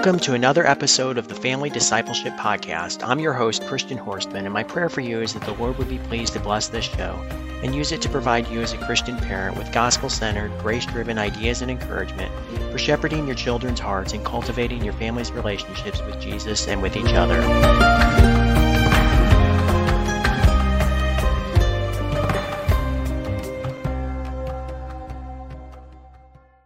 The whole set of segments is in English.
Welcome to another episode of the Family Discipleship Podcast. I'm your host, Christian Horstman, and my prayer for you is that the Lord would be pleased to bless this show and use it to provide you as a Christian parent with gospel centered, grace driven ideas and encouragement for shepherding your children's hearts and cultivating your family's relationships with Jesus and with each other.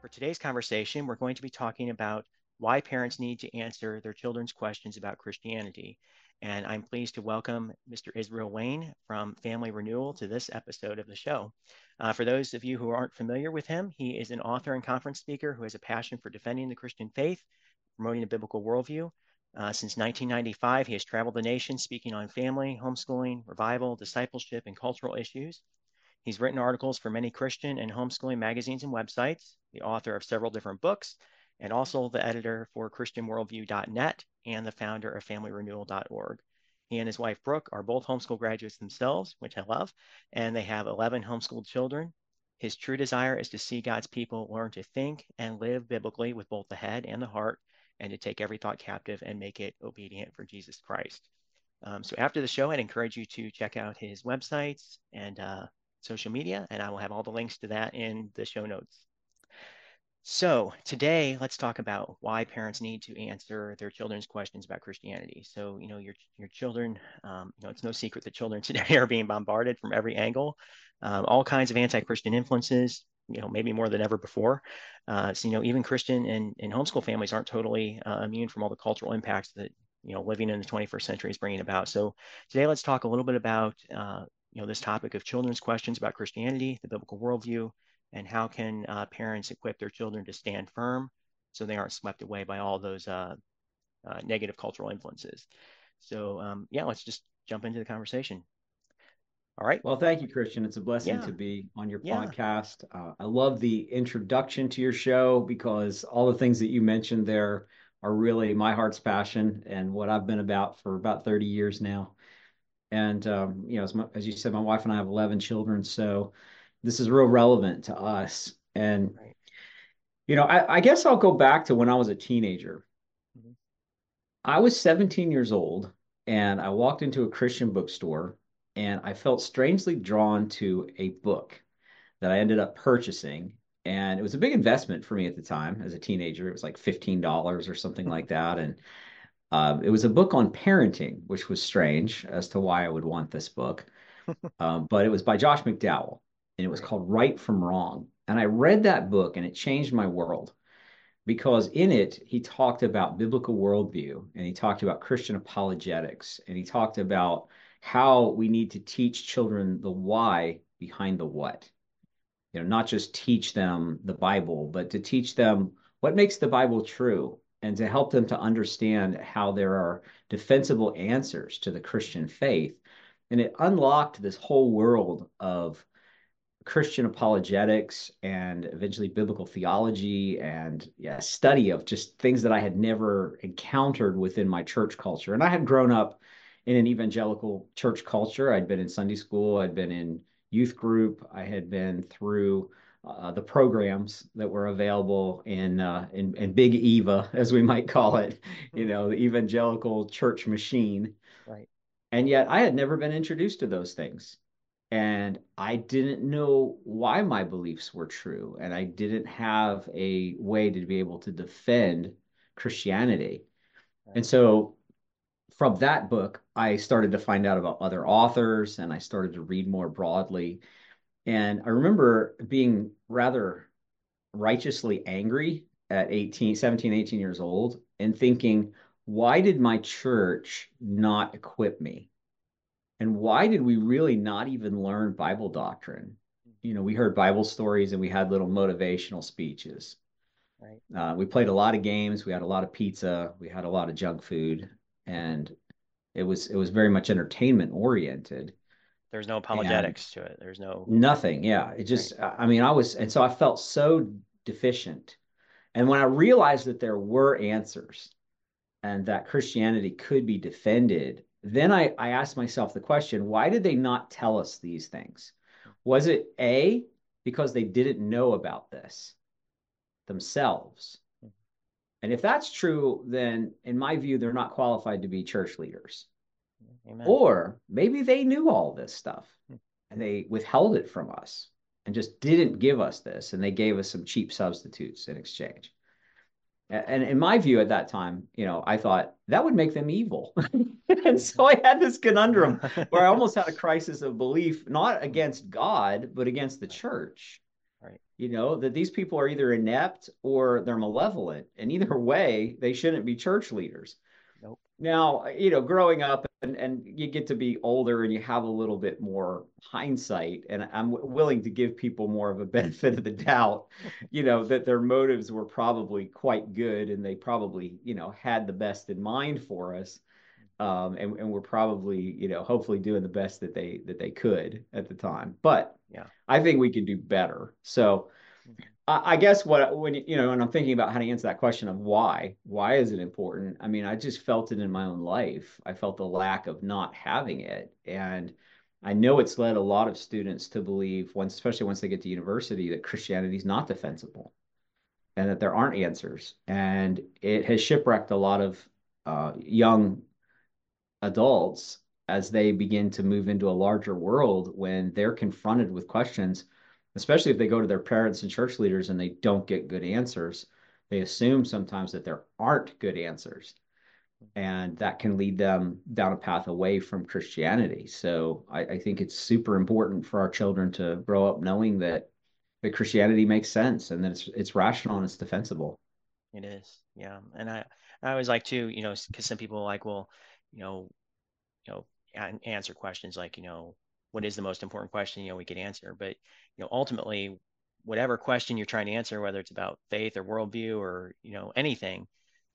For today's conversation, we're going to be talking about why parents need to answer their children's questions about Christianity. And I'm pleased to welcome Mr. Israel Wayne from Family Renewal to this episode of the show. Uh, for those of you who aren't familiar with him, he is an author and conference speaker who has a passion for defending the Christian faith, promoting a biblical worldview. Uh, since 1995, he has traveled the nation speaking on family, homeschooling, revival, discipleship, and cultural issues. He's written articles for many Christian and homeschooling magazines and websites, the author of several different books, and also the editor for ChristianWorldview.net and the founder of FamilyRenewal.org. He and his wife Brooke are both homeschool graduates themselves, which I love, and they have 11 homeschooled children. His true desire is to see God's people learn to think and live biblically with both the head and the heart, and to take every thought captive and make it obedient for Jesus Christ. Um, so after the show, I'd encourage you to check out his websites and uh, social media, and I will have all the links to that in the show notes. So today, let's talk about why parents need to answer their children's questions about Christianity. So, you know, your your children, um, you know, it's no secret that children today are being bombarded from every angle, um, all kinds of anti-Christian influences. You know, maybe more than ever before. Uh, so, you know, even Christian and, and homeschool families aren't totally uh, immune from all the cultural impacts that you know living in the 21st century is bringing about. So today, let's talk a little bit about uh, you know this topic of children's questions about Christianity, the biblical worldview, and how can uh, parents equip their children to stand firm so they aren't swept away by all those uh, uh, negative cultural influences. So um, yeah, let's just jump into the conversation. All right. Well, thank you, Christian. It's a blessing yeah. to be on your yeah. podcast. Uh, I love the introduction to your show because all the things that you mentioned there are really my heart's passion and what I've been about for about 30 years now. And, um, you know, as, my, as, you said, my wife and I have 11 children. So this is real relevant to us. And, right. you know, I, I, guess I'll go back to when I was a teenager. Mm-hmm. I was 17 years old and I walked into a Christian bookstore and I felt strangely drawn to a book that I ended up purchasing. And it was a big investment for me at the time as a teenager. It was like $15 or something like that. And uh, it was a book on parenting, which was strange as to why I would want this book. um, but it was by Josh McDowell and it was called Right from Wrong. And I read that book and it changed my world because in it, he talked about biblical worldview and he talked about Christian apologetics and he talked about how we need to teach children the why behind the what. You know, not just teach them the Bible, but to teach them what makes the Bible true and to help them to understand how there are defensible answers to the Christian faith. And it unlocked this whole world of Christian apologetics and eventually biblical theology and yeah, study of just things that I had never encountered within my church culture. And I had grown up in an evangelical church culture. I'd been in Sunday school, I'd been in youth group, I had been through uh, the programs that were available in, uh, in in Big Eva, as we might call it, you know, the evangelical church machine. Right. And yet, I had never been introduced to those things and I didn't know why my beliefs were true, and I didn't have a way to be able to defend Christianity. Right. And so from that book, I started to find out about other authors and I started to read more broadly. And I remember being rather righteously angry at 18, 17, 18 years old and thinking, why did my church not equip me? And why did we really not even learn Bible doctrine? You know, we heard Bible stories and we had little motivational speeches. Right. Uh, we played a lot of games. We had a lot of pizza. We had a lot of junk food, and it was it was very much entertainment oriented. There's no apologetics to it. There's no nothing. Yeah, it just. Right. I mean, I was, and so I felt so deficient. And when I realized that there were answers, and that Christianity could be defended then I, I asked myself the question why did they not tell us these things? Was it A, because they didn't know about this themselves? And if that's true, then in my view, they're not qualified to be church leaders. Amen. Or maybe they knew all this stuff hmm. and they withheld it from us and just didn't give us this and they gave us some cheap substitutes in exchange. And in my view at that time, you know, I thought that would make them evil. and so I had this conundrum where I almost had a crisis of belief, not against God, but against the church Right. you know that these people are either inept or they're malevolent and either way they shouldn't be church leaders nope. now you know growing up and, and you get to be older and you have a little bit more hindsight and i'm w- willing to give people more of a benefit of the doubt you know that their motives were probably quite good and they probably you know had the best in mind for us um, and, and we're probably you know hopefully doing the best that they that they could at the time. But yeah. I think we can do better. So mm-hmm. I, guess what when you know when i'm thinking about how to answer that question of why why is it important? I mean i just felt it in my own life. I felt the lack of not having it. And i know it's led a lot of students to believe once especially once they get to university that christianity is not defensible and that there aren't answers. And it has shipwrecked a lot of uh, young adults as they begin to move into a larger world when they're confronted with questions, especially if they go to their parents and church leaders and they don't get good answers. They assume sometimes that there aren't good answers. And that can lead them down a path away from Christianity. So I, I think it's super important for our children to grow up knowing that that Christianity makes sense and that it's it's rational and it's defensible. It is, yeah. And I I always like to, you know, because some people are like, well, you know, you know, answer questions like, you know, what is the most important question, you know, we could answer. But, you know, ultimately, whatever question you're trying to answer, whether it's about faith or worldview or, you know, anything,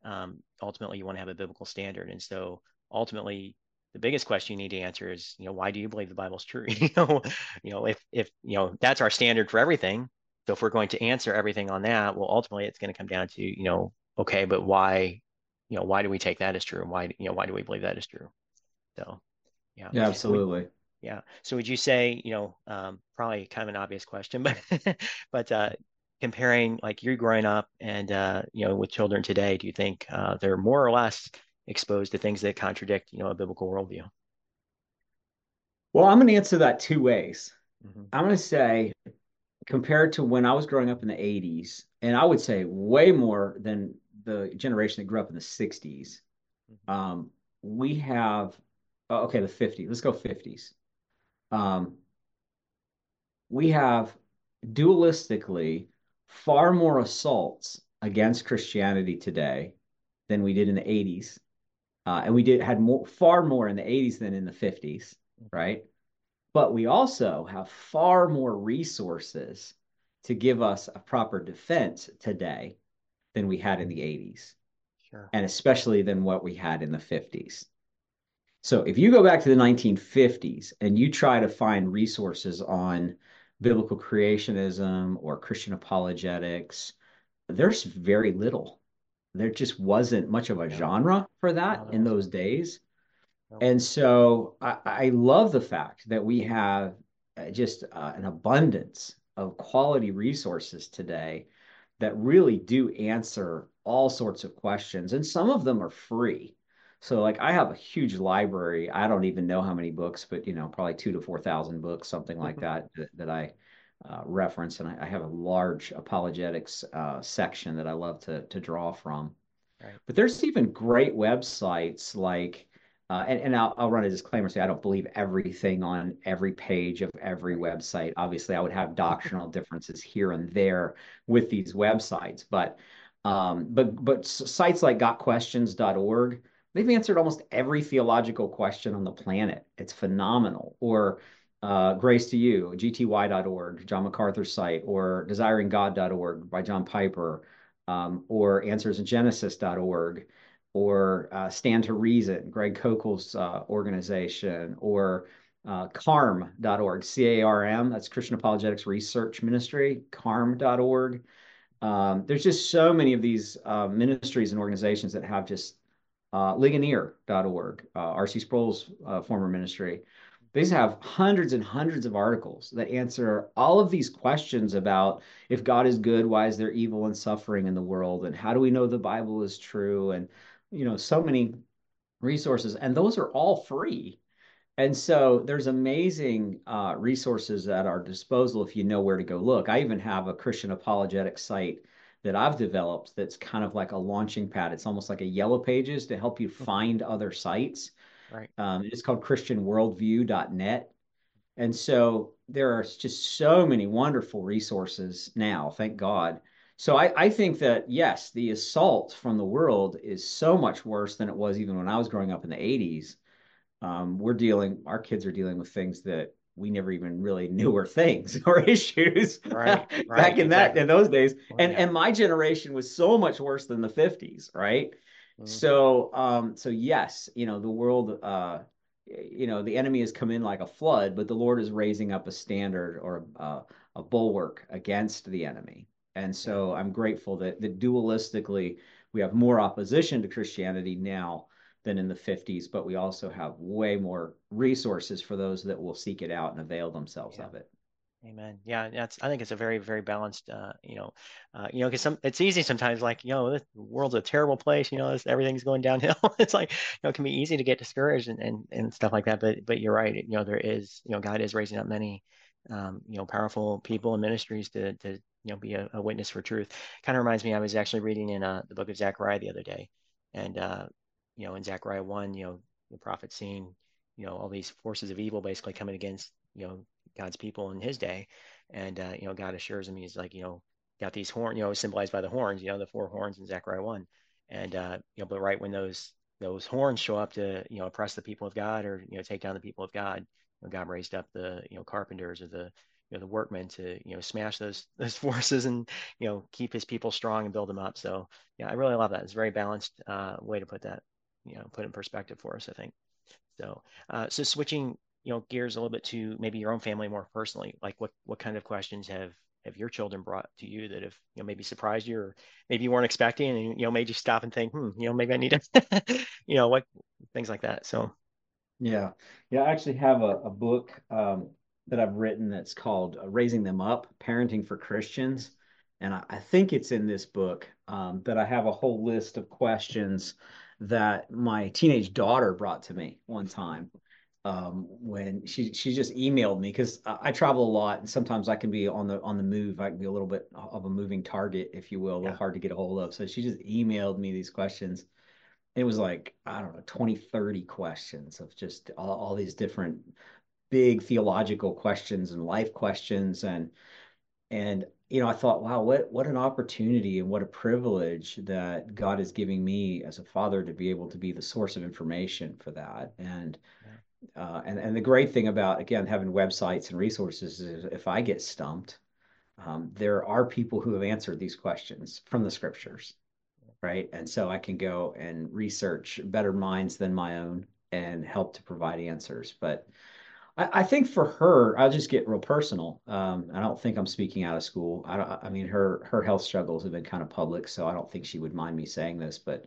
um, ultimately you want to have a biblical standard. And so ultimately, the biggest question you need to answer is, you know, why do you believe the Bible's true? you know, you know, if if you know that's our standard for everything. So if we're going to answer everything on that, well, ultimately it's going to come down to, you know, okay, but why, you know, why do we take that as true, and why, you know, why do we believe that is true? So, yeah. Yeah, absolutely. Would, yeah. So would you say, you know, um, probably kind of an obvious question, but but uh, comparing like you're growing up and uh, you know with children today, do you think uh, they're more or less exposed to things that contradict, you know, a biblical worldview? Well, I'm going to answer that two ways. Mm-hmm. I'm going to say, compared to when I was growing up in the 80s, and I would say way more than the generation that grew up in the 60s, mm-hmm. um, we have oh, okay, the 50s. Let's go 50s. Um, we have dualistically far more assaults against Christianity today than we did in the 80s. Uh, and we did had more far more in the 80s than in the 50s, right? But we also have far more resources to give us a proper defense today than we had in the 80s. Sure. And especially than what we had in the 50s. So if you go back to the 1950s and you try to find resources on biblical creationism or Christian apologetics, there's very little. There just wasn't much of a genre for that in those days. And so I, I love the fact that we have uh, just uh, an abundance of quality resources today that really do answer all sorts of questions. And some of them are free. So like I have a huge library. I don't even know how many books, but you know, probably two to four thousand books, something like mm-hmm. that, that, that I uh, reference. And I, I, have a large apologetics uh, section that I love to to draw from. Right. But there's even great websites like, uh, and, and I'll, I'll run a disclaimer say I don't believe everything on every page of every website. Obviously, I would have doctrinal differences here and there with these websites, but um, but but sites like gotquestions.org they've answered almost every theological question on the planet. It's phenomenal. Or uh, Grace to You, gty.org, John MacArthur's site, or desiringgod.org by John Piper, um, or answersingenesis.org, or uh, Stand to Reason, Greg Koukl's uh, organization, or uh, carm.org, C-A-R-M, that's Christian Apologetics Research Ministry, carm.org. Um, there's just so many of these uh, ministries and organizations that have just uh, Ligonier.org, uh, R.C. Sproul's uh, former ministry. These have hundreds and hundreds of articles that answer all of these questions about if God is good, why is there evil and suffering in the world, and how do we know the Bible is true, and you know, so many resources, and those are all free. And so there's amazing uh, resources at our disposal if you know where to go look. I even have a Christian apologetic site that I've developed that's kind of like a launching pad. It's almost like a yellow pages to help you find other sites. Right. Um, it's called christianworldview.net. And so there are just so many wonderful resources now, thank God. So I, I think that, yes, the assault from the world is so much worse than it was even when I was growing up in the 80s. Um, we're dealing, our kids are dealing with things that we never even really knew were things or issues right, right back in exactly. that in those days. Well, and yeah. and my generation was so much worse than the 50s, right? Mm-hmm. So um so yes, you know, the world uh you know, the enemy has come in like a flood, but the Lord is raising up a standard or a, a bulwark against the enemy. And so I'm grateful that that dualistically we have more opposition to Christianity now than in the 50s, but we also have way more resources for those that will seek it out and avail themselves yeah. of it. Amen. Yeah, that's. I think it's a very, very balanced. Uh, you know, uh, you know, because some it's easy sometimes. Like, you know, the world's a terrible place. You know, everything's going downhill. it's like, you know, it can be easy to get discouraged and, and and stuff like that. But but you're right. You know, there is. You know, God is raising up many, um, you know, powerful people and ministries to to you know be a, a witness for truth. Kind of reminds me. I was actually reading in uh, the book of Zechariah the other day, and uh, you know, in Zechariah 1, you know, the prophet seeing, you know, all these forces of evil basically coming against, you know, God's people in his day. And, uh, you know, God assures him, he's like, you know, got these horns, you know, symbolized by the horns, you know, the four horns in Zechariah 1. And, uh, you know, but right when those, those horns show up to, you know, oppress the people of God or, you know, take down the people of God, you know, God raised up the, you know, carpenters or the, you know, the workmen to, you know, smash those, those forces and, you know, keep his people strong and build them up. So yeah, I really love that. It's a very balanced uh, way to put that you know put in perspective for us. I think. So uh, so switching you know gears a little bit to maybe your own family more personally, like what what kind of questions have have your children brought to you that have you know maybe surprised you or maybe you weren't expecting and you know made you stop and think hmm you know maybe i need to you know what things like that so yeah yeah i actually have a, a book um, that i've written that's called uh, raising them up parenting for christians and I, I think it's in this book um, that i have a whole list of questions that my teenage daughter brought to me one time um, when she she just emailed me because I, I, travel a lot and sometimes I can be on the on the move. I can be a little bit of a moving target, if you will, a little yeah. hard to get a hold of. So she just emailed me these questions. It was like, I don't know, 20, 30 questions of just all, all these different big theological questions and life questions. And and you know, I thought, wow, what what an opportunity and what a privilege that God is giving me as a father to be able to be the source of information for that. And yeah. uh, and and the great thing about again having websites and resources is if I get stumped, um, there are people who have answered these questions from the scriptures, right? And so I can go and research better minds than my own and help to provide answers. But I, think for her, I'll just get real personal. Um, I don't think I'm speaking out of school. I don't. I mean, her her health struggles have been kind of public, so I don't think she would mind me saying this. But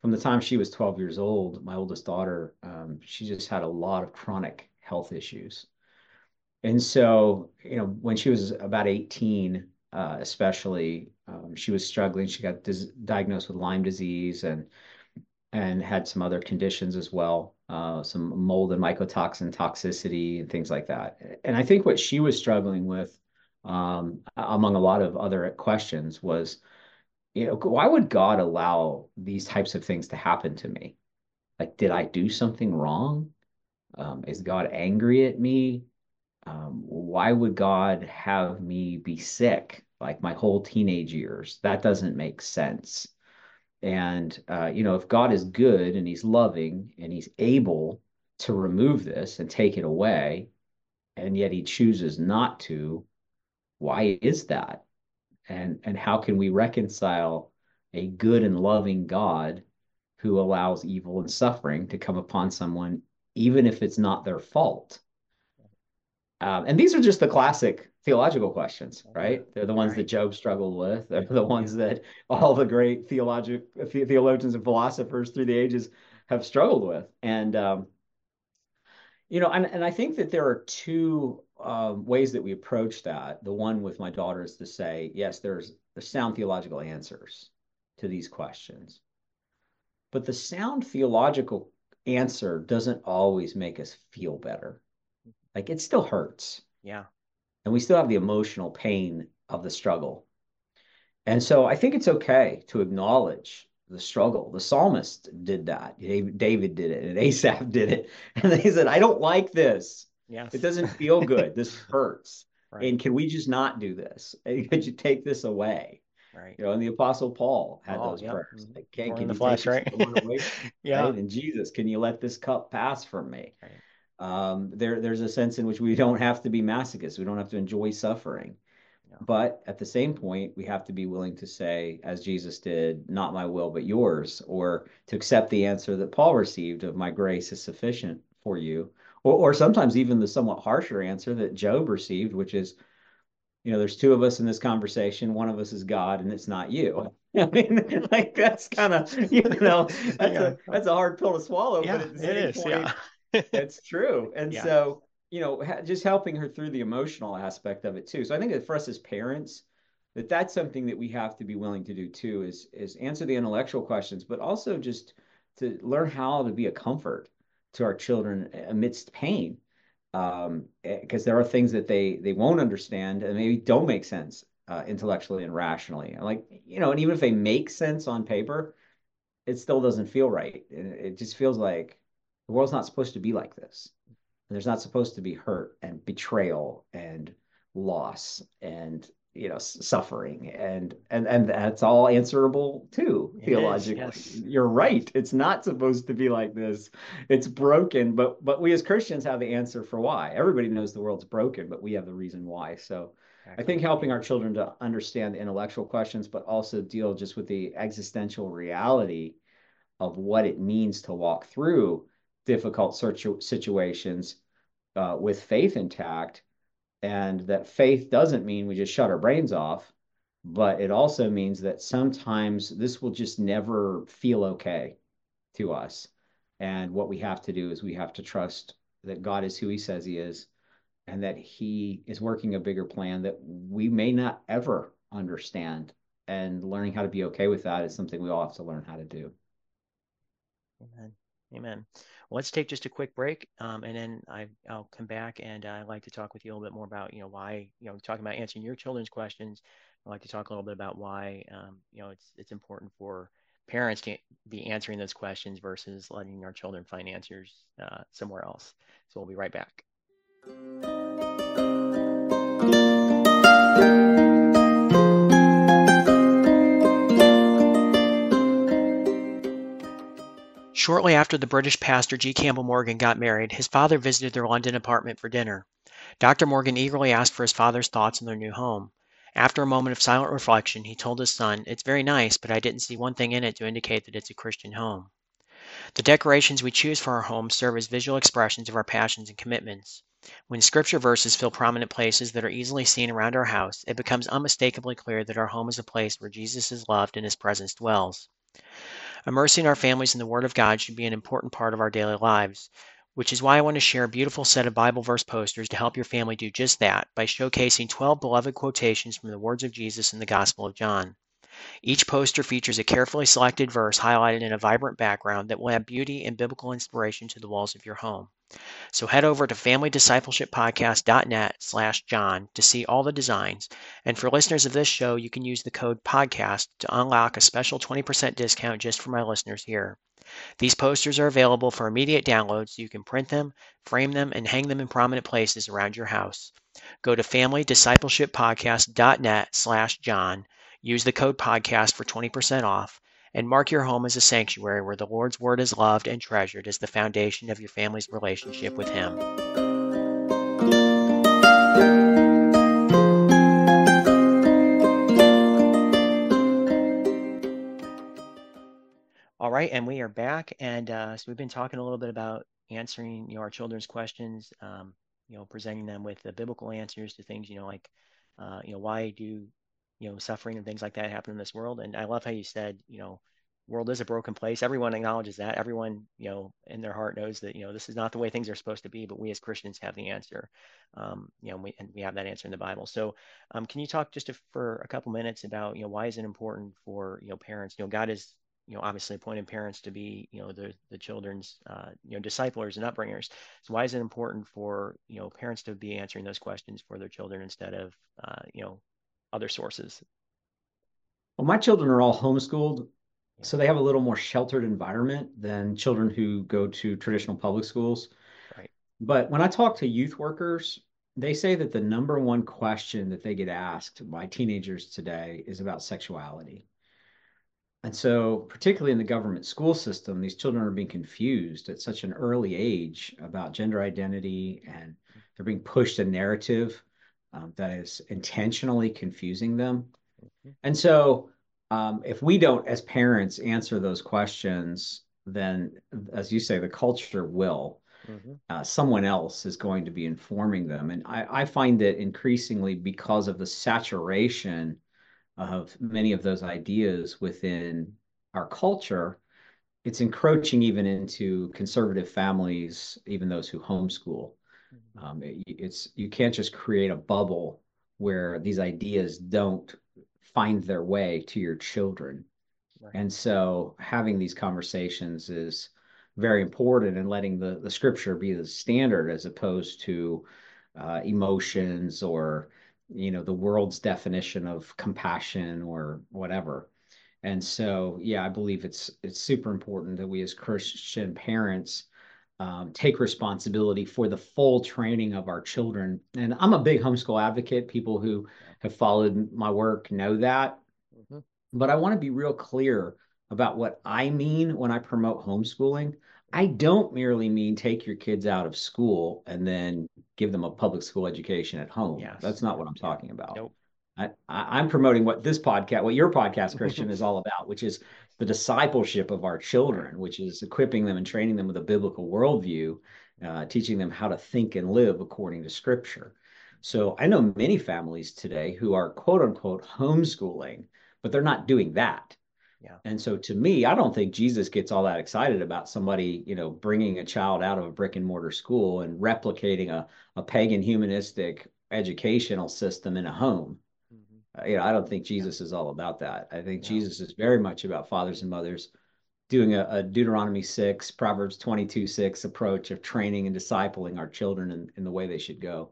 from the time she was 12 years old, my oldest daughter, um, she just had a lot of chronic health issues. And so, you know, when she was about 18, uh, especially, um, she was struggling. She got dis- diagnosed with Lyme disease and and had some other conditions as well uh, some mold and mycotoxin toxicity and things like that. And I think what she was struggling with, um, among a lot of other questions, was, you know, why would God allow these types of things to happen to me? Like, did I do something wrong? Um, is God angry at me? Um, why would God have me be sick like my whole teenage years? That doesn't make sense. And, uh, you know, if God is good and he's loving and he's able to remove this and take it away, and yet he chooses not to, why is that? And, and how can we reconcile a good and loving God who allows evil and suffering to come upon someone, even if it's not their fault? Um, and these are just the classic theological questions, right? They're the ones right. that Job struggled with. They're the ones that all the great theologic theologians and philosophers through the ages have struggled with. And um, You know, and, and I think that there are two um, ways that we approach that. The one with my daughter is to say, yes, there's the sound theological answers to these questions. But the sound theological answer doesn't always make us feel better. Like it still hurts. Yeah. And we still have the emotional pain of the struggle. And so I think it's okay to acknowledge the struggle. The psalmist did that. David did it, and Asaph did it. And they said, I don't like this. Yes. It doesn't feel good. this hurts. Right. And can we just not do this? Could you take this away? Right. You know, and the Apostle Paul had oh, those yep. prayers. Like, can, can you flesh, right? away? yeah. Right? And Jesus, can you let this cup pass from me? Right. Um, there, there's a sense in which we don't have to be masochists. We don't have to enjoy suffering. But at the same point, we have to be willing to say, as Jesus did, not my will, but yours, or to accept the answer that Paul received of my grace is sufficient for you. Or, or sometimes even the somewhat harsher answer that Job received, which is, you know, there's two of us in this conversation. One of us is God, and it's not you. I mean, like that's kind of, you know, that's yeah. a that's a hard pill to swallow. Yeah, but at the same it is. Point, yeah, it's true. And yeah. so you know, ha- just helping her through the emotional aspect of it too. So I think that for us as parents, that that's something that we have to be willing to do too is is answer the intellectual questions, but also just to learn how to be a comfort to our children amidst pain. Um, because eh, there are things that they they won't understand and maybe don't make sense uh, intellectually and rationally. And like you know, and even if they make sense on paper, it still doesn't feel right. It, it just feels like the world's not supposed to be like this. There's not supposed to be hurt and betrayal and loss and you know suffering. And and and that's all answerable too it theologically. is, yes. you're right. It's not supposed to be like this. It's broken but but we as christians have the answer for why. Everybody knows the world's broken but we have the reason why. So exactly. i think helping our children to understand the intellectual questions but also deal just with the existential reality of what it means to walk through difficult situations uh, with faith intact. And that faith doesn't mean we just shut our brains off, but it also means that sometimes this will just never feel okay to us. And what we have to do is we have to trust that God is who he says he is and that he is working a bigger plan that we may not ever understand. And learning how to be okay with that is something we all have to learn how to do. Amen. Amen. Well, let's take just a quick break, um, and then I, will come back and I'd like to talk with you a little bit more about, you know, why, you know, talking about answering your children's questions. I'd like to talk a little bit about why, um, you know, it's it's important for parents to be answering those questions versus letting our children find answers uh, somewhere else. So we'll be right back. Shortly after the British pastor G. Campbell Morgan got married, his father visited their London apartment for dinner. Dr. Morgan eagerly asked for his father's thoughts on their new home. After a moment of silent reflection, he told his son, It's very nice, but I didn't see one thing in it to indicate that it's a Christian home. The decorations we choose for our homes serve as visual expressions of our passions and commitments. When scripture verses fill prominent places that are easily seen around our house, it becomes unmistakably clear that our home is a place where Jesus is loved and his presence dwells. Immersing our families in the Word of God should be an important part of our daily lives, which is why I want to share a beautiful set of Bible verse posters to help your family do just that by showcasing 12 beloved quotations from the words of Jesus in the Gospel of John. Each poster features a carefully selected verse highlighted in a vibrant background that will add beauty and biblical inspiration to the walls of your home. So head over to familydiscipleshippodcast.net slash John to see all the designs. And for listeners of this show, you can use the code PODCAST to unlock a special 20% discount just for my listeners here. These posters are available for immediate download so you can print them, frame them, and hang them in prominent places around your house. Go to familydiscipleshippodcast.net slash John Use the code podcast for 20% off and mark your home as a sanctuary where the Lord's word is loved and treasured as the foundation of your family's relationship with Him. All right, and we are back, and uh, so we've been talking a little bit about answering, you know, our children's questions, um, you know, presenting them with the biblical answers to things, you know, like, uh, you know, why do you know suffering and things like that happen in this world and i love how you said you know world is a broken place. Everyone acknowledges that. Everyone, you know, in their heart knows that, you know, this is not the way things are supposed to be, but we as Christians have the answer. Um, you know, we, and we have that answer in the Bible. So um, can you talk just to, for a couple minutes about, you know, why is it important for, you know, parents, you know, God is, you know, obviously appointed parents to be, you know, the, the children's, uh, you know, disciplers and upbringers. So why is it important for, you know, parents to be answering those questions for their children instead of, uh, you know, other sources? Well, my children are all homeschooled so they have a little more sheltered environment than children who go to traditional public schools. Right. But when I talk to youth workers, they say that the number one question that they get asked by teenagers today is about sexuality. And so, particularly in the government school system, these children are being confused at such an early age about gender identity, and they're being pushed a narrative um, that is intentionally confusing them. Mm-hmm. And so, um, if we don't, as parents, answer those questions, then, as you say, the culture will. Mm-hmm. Uh, someone else is going to be informing them. And I, I find that increasingly, because of the saturation of many of those ideas within our culture, it's encroaching even into conservative families, even those who homeschool. Mm-hmm. Um, it, it's you can't just create a bubble where these ideas don't find their way to your children. Right. And so having these conversations is very important and letting the, the scripture be the standard as opposed to uh, emotions or you know the world's definition of compassion or whatever and so yeah i believe it's it's super important that we as christian parents um, take responsibility for the full training of our children and i'm a big homeschool advocate people who have followed my work know that. Mm-hmm. But I want to be real clear about what I mean when I promote homeschooling. I don't merely mean take your kids out of school and then give them a public school education at home. Yes. That's not what I'm talking about. Nope. I, I'm promoting what this podcast, what your podcast, Christian, is all about, which is the discipleship of our children, which is equipping them and training them with a biblical worldview, uh, teaching them how to think and live according to Scripture. So I know many families today who are quote unquote homeschooling, but they're not doing that. Yeah. And so to me, I don't think Jesus gets all that excited about somebody, you know, bringing a child out of a brick and mortar school and replicating a, a pagan humanistic educational system in a home. Uh, you know, I don't think Jesus is all about that. I think Jesus is very much about fathers and mothers doing a, a, Deuteronomy 6, Proverbs 22, 6 approach of training and discipling our children in, in the way they should go.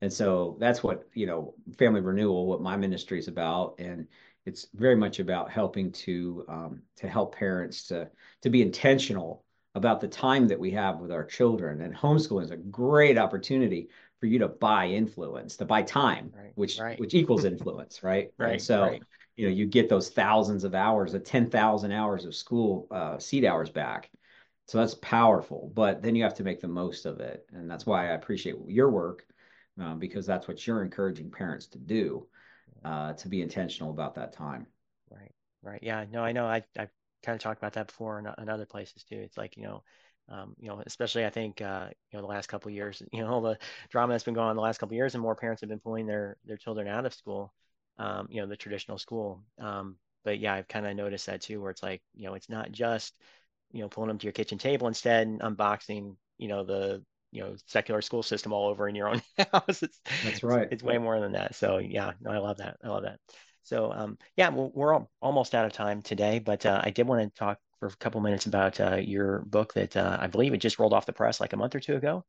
And so that's what, you know, family renewal, what my ministry is about. And it's very much about helping to um, to help parents to to be intentional about the time that we have with our children. And homeschooling is a great opportunity for you to buy influence, to buy time, right, which right. which equals influence, right? right. And so right. you know, you get those thousands of hours, the 10,000 hours of school uh, seat hours back. So that's powerful, but then you have to make the most of it. And that's why I appreciate your work um, because that's what you're encouraging parents to do uh, to be intentional about that time. Right, right. Yeah, no, I know. I, I've kind of talked about that before in, in other places too. It's like, you know, um, you know, especially I think, uh, you know, the last couple years, you know, all the drama that's been going on the last couple years and more parents have been pulling their, their children out of school, um, you know, the traditional school. Um, but yeah, I've kind of noticed that too, where it's like, you know, it's not just, you know, pulling them to your kitchen table instead and unboxing, you know, the, you know secular school system all over in your own house. It's, That's right. It's, it's, way more than that. So yeah, no, I love that. I love that. So um, yeah, well, we're all, almost out of time today, but uh, I did want to talk for a couple minutes about uh, your book that uh, I believe it just rolled off the press like a month or two ago.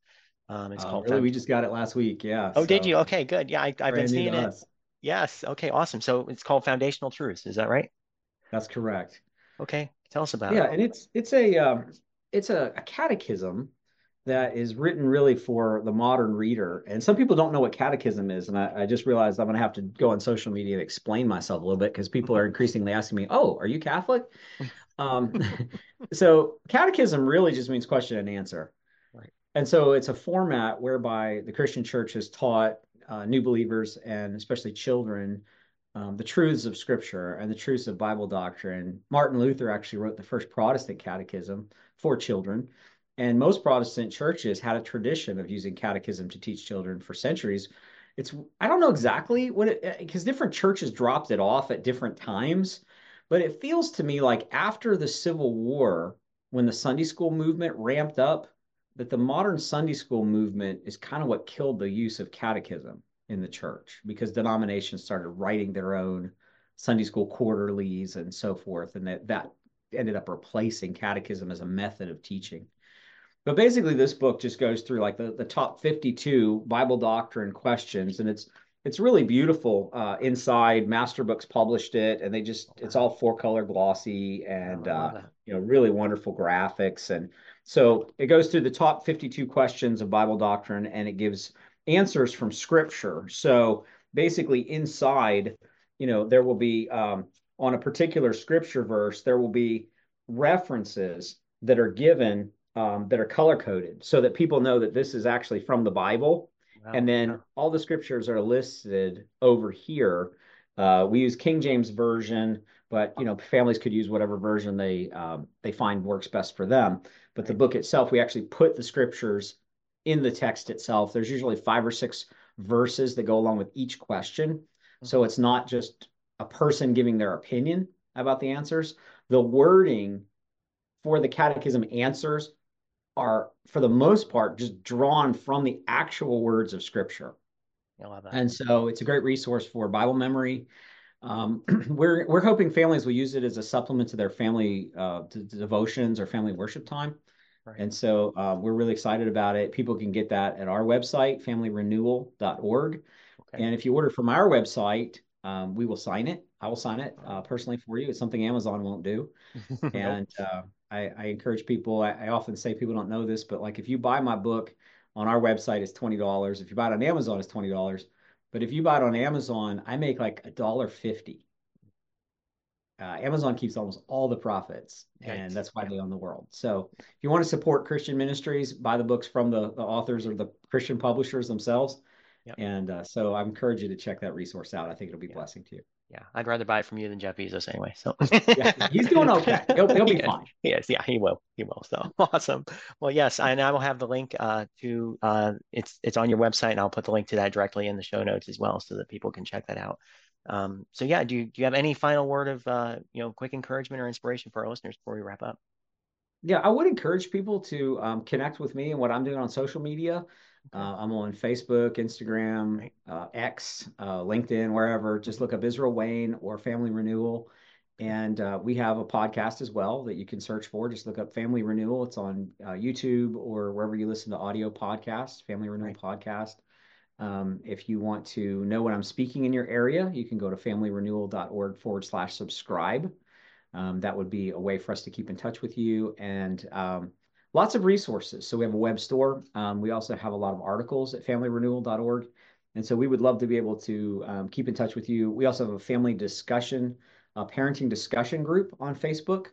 Um, it's uh, called. Really, we just got it last week. Yeah. Oh, so. did you? Okay, good. Yeah, I, have been seeing it. Us. Yes. Okay. Awesome. So it's called Foundational Truths. Is that right? That's correct. Okay. Tell us about yeah, it. Yeah, and it's it's a um, it's a, a catechism that is written really for the modern reader. And some people don't know what catechism is. And I, I just realized I'm going to have to go on social media and explain myself a little bit because people are increasingly asking me, Oh, are you Catholic? Um, so catechism really just means question and answer. Right. And so it's a format whereby the Christian church has taught uh, new believers and especially children um, the truths of scripture and the truths of Bible doctrine. Martin Luther actually wrote the first Protestant catechism for children. And most Protestant churches had a tradition of using catechism to teach children for centuries. It's I don't know exactly what it because different churches dropped it off at different times, But it feels to me like after the Civil War, when the Sunday school movement ramped up, that the modern Sunday school movement is kind of what killed the use of catechism in the church because denominations started writing their own Sunday school quarterlies and so forth. And that, that ended up replacing catechism as a method of teaching. But basically, this book just goes through like the, the top 52 Bible doctrine questions, and it's it's really beautiful uh, inside. Master Books published it, and they just it's all four color glossy and uh, you know really wonderful graphics. And so it goes through the top 52 questions of Bible doctrine, and it gives answers from Scripture. So basically, inside, you know, there will be um, on a particular Scripture verse, there will be references that are given um, that are color coded so that people know that this is actually from the Bible. Wow. And then all the scriptures are listed over here. Uh, we use King James version, but you know families could use whatever version they um, they find works best for them. But the book itself, we actually put the scriptures in the text itself. There's usually five or six verses that go along with each question, so mm-hmm. it's not just a person giving their opinion about the answers. The wording for the catechism answers are, for the most part, just drawn from the actual words of Scripture. And so it's a great resource for Bible memory. Um, we're we're hoping families will use it as a supplement to their family uh, to, to devotions or family worship time. Right. And so uh, we're really excited about it. People can get that at our website, familyrenewal.org. Okay. And if you order from our website, um, we will sign it. I will sign it uh, personally for you. It's something Amazon won't do. and uh, I, I encourage people. I, I, often say people don't know this, but like if you buy my book on our website, it's twenty dollars. If you buy it on Amazon, it's twenty dollars. But if you buy it on Amazon, I make like a dollar fifty. Uh, Amazon keeps almost all the profits, right. and that's why they own the world. So, if you want to support Christian ministries, buy the books from the, the authors or the Christian publishers themselves. Yep. And uh, so, I encourage you to check that resource out. I think it'll be a blessing to you yeah, I'd rather buy it from you than Jeff Bezos anyway. So yeah, he's doing okay. He'll, he'll be fine. Yes, yeah, he will. He will. So awesome. Well, yes, and I will have the link uh, to uh, it's it's on your website, and I'll put the link to that directly in the show notes as well, so that people can check that out. Um, so yeah, do you do you have any final word of uh, you know quick encouragement or inspiration for our listeners before we wrap up? Yeah, I would encourage people to um, connect with me and what I'm doing on social media. Uh, I'm on Facebook, Instagram, uh, X, uh, LinkedIn, wherever. Just look up Israel Wayne or Family Renewal. And uh, we have a podcast as well that you can search for. Just look up Family Renewal. It's on uh, YouTube or wherever you listen to audio podcasts, Family Renewal right. Podcast. Um, if you want to know when I'm speaking in your area, you can go to familyrenewal.org forward slash subscribe. Um, that would be a way for us to keep in touch with you. And um, lots of resources. So we have a web store. Um, we also have a lot of articles at familyrenewal.org. And so we would love to be able to um, keep in touch with you. We also have a family discussion, a parenting discussion group on Facebook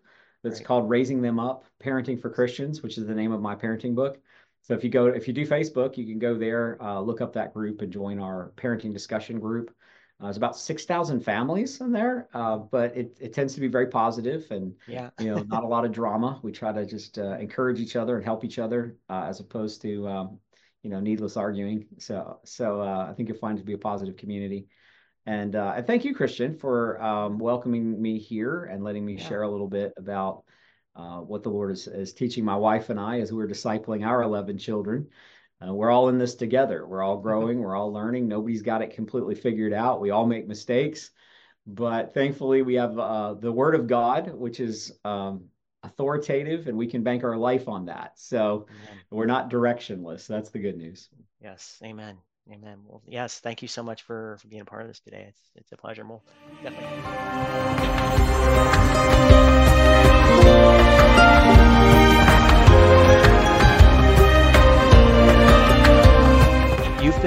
that's right. called Raising Them Up Parenting for Christians, which is the name of my parenting book. So if you go, if you do Facebook, you can go there, uh, look up that group and join our parenting discussion group. Uh, there's about 6,000 families in there, uh, but it, it tends to be very positive and, yeah. you know, not a lot of drama. We try to just uh, encourage each other and help each other uh, as opposed to, um, you know, needless arguing. So, so uh, I think you'll find it to be a positive community. And, uh, and thank you, Christian, for um, welcoming me here and letting me yeah. share a little bit about what the Lord is, is teaching my wife and I as we're discipling our 11 children. Uh, we're all in this together. We're all growing. We're all learning. Nobody's got it completely figured out. We all make mistakes, but thankfully we have uh, the Word of God, which is um, authoritative, and we can bank our life on that. So Amen. we're not directionless. That's the good news. Yes. Amen. Amen. Well, yes. Thank you so much for, for being a part of this today. It's it's a pleasure. Well, definitely.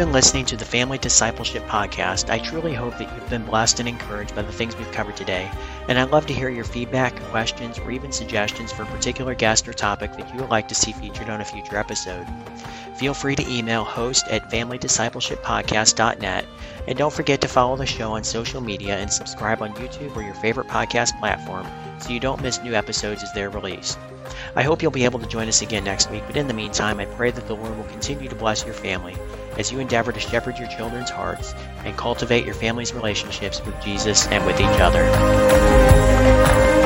Been listening to the Family Discipleship Podcast. I truly hope that you've been blessed and encouraged by the things we've covered today. And I'd love to hear your feedback, questions, or even suggestions for a particular guest or topic that you would like to see featured on a future episode. Feel free to email host at familydiscipleshippodcast.net. And don't forget to follow the show on social media and subscribe on YouTube or your favorite podcast platform so you don't miss new episodes as they're released. I hope you'll be able to join us again next week, but in the meantime, I pray that the Lord will continue to bless your family as you endeavor to shepherd your children's hearts and cultivate your family's relationships with Jesus and with each other.